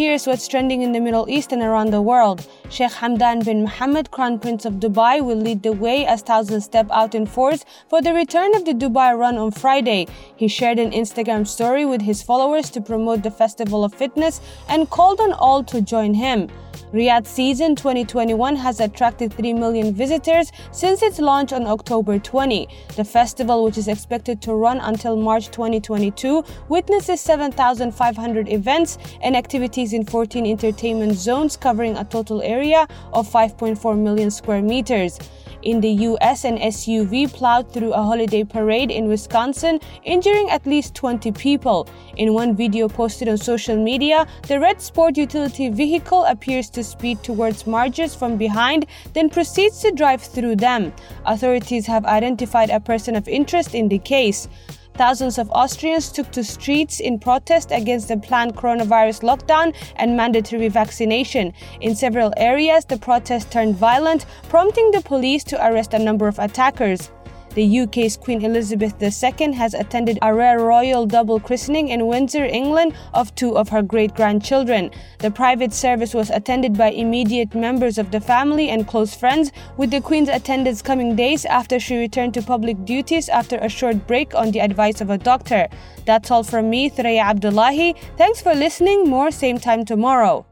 Here's what's trending in the Middle East and around the world. Sheikh Hamdan bin Mohammed, Crown Prince of Dubai, will lead the way as thousands step out in force for the return of the Dubai Run on Friday. He shared an Instagram story with his followers to promote the Festival of Fitness and called on all to join him. Riyadh season 2021 has attracted 3 million visitors since its launch on October 20. The festival, which is expected to run until March 2022, witnesses 7,500 events and activities in 14 entertainment zones covering a total area of 5.4 million square meters in the US, an SUV plowed through a holiday parade in Wisconsin, injuring at least 20 people. In one video posted on social media, the red sport utility vehicle appears to speed towards marchers from behind, then proceeds to drive through them. Authorities have identified a person of interest in the case. Thousands of Austrians took to streets in protest against the planned coronavirus lockdown and mandatory vaccination. In several areas, the protest turned violent, prompting the police to arrest a number of attackers. The UK's Queen Elizabeth II has attended a rare royal double christening in Windsor, England, of two of her great grandchildren. The private service was attended by immediate members of the family and close friends, with the Queen's attendance coming days after she returned to public duties after a short break on the advice of a doctor. That's all from me, Threya Abdullahi. Thanks for listening. More same time tomorrow.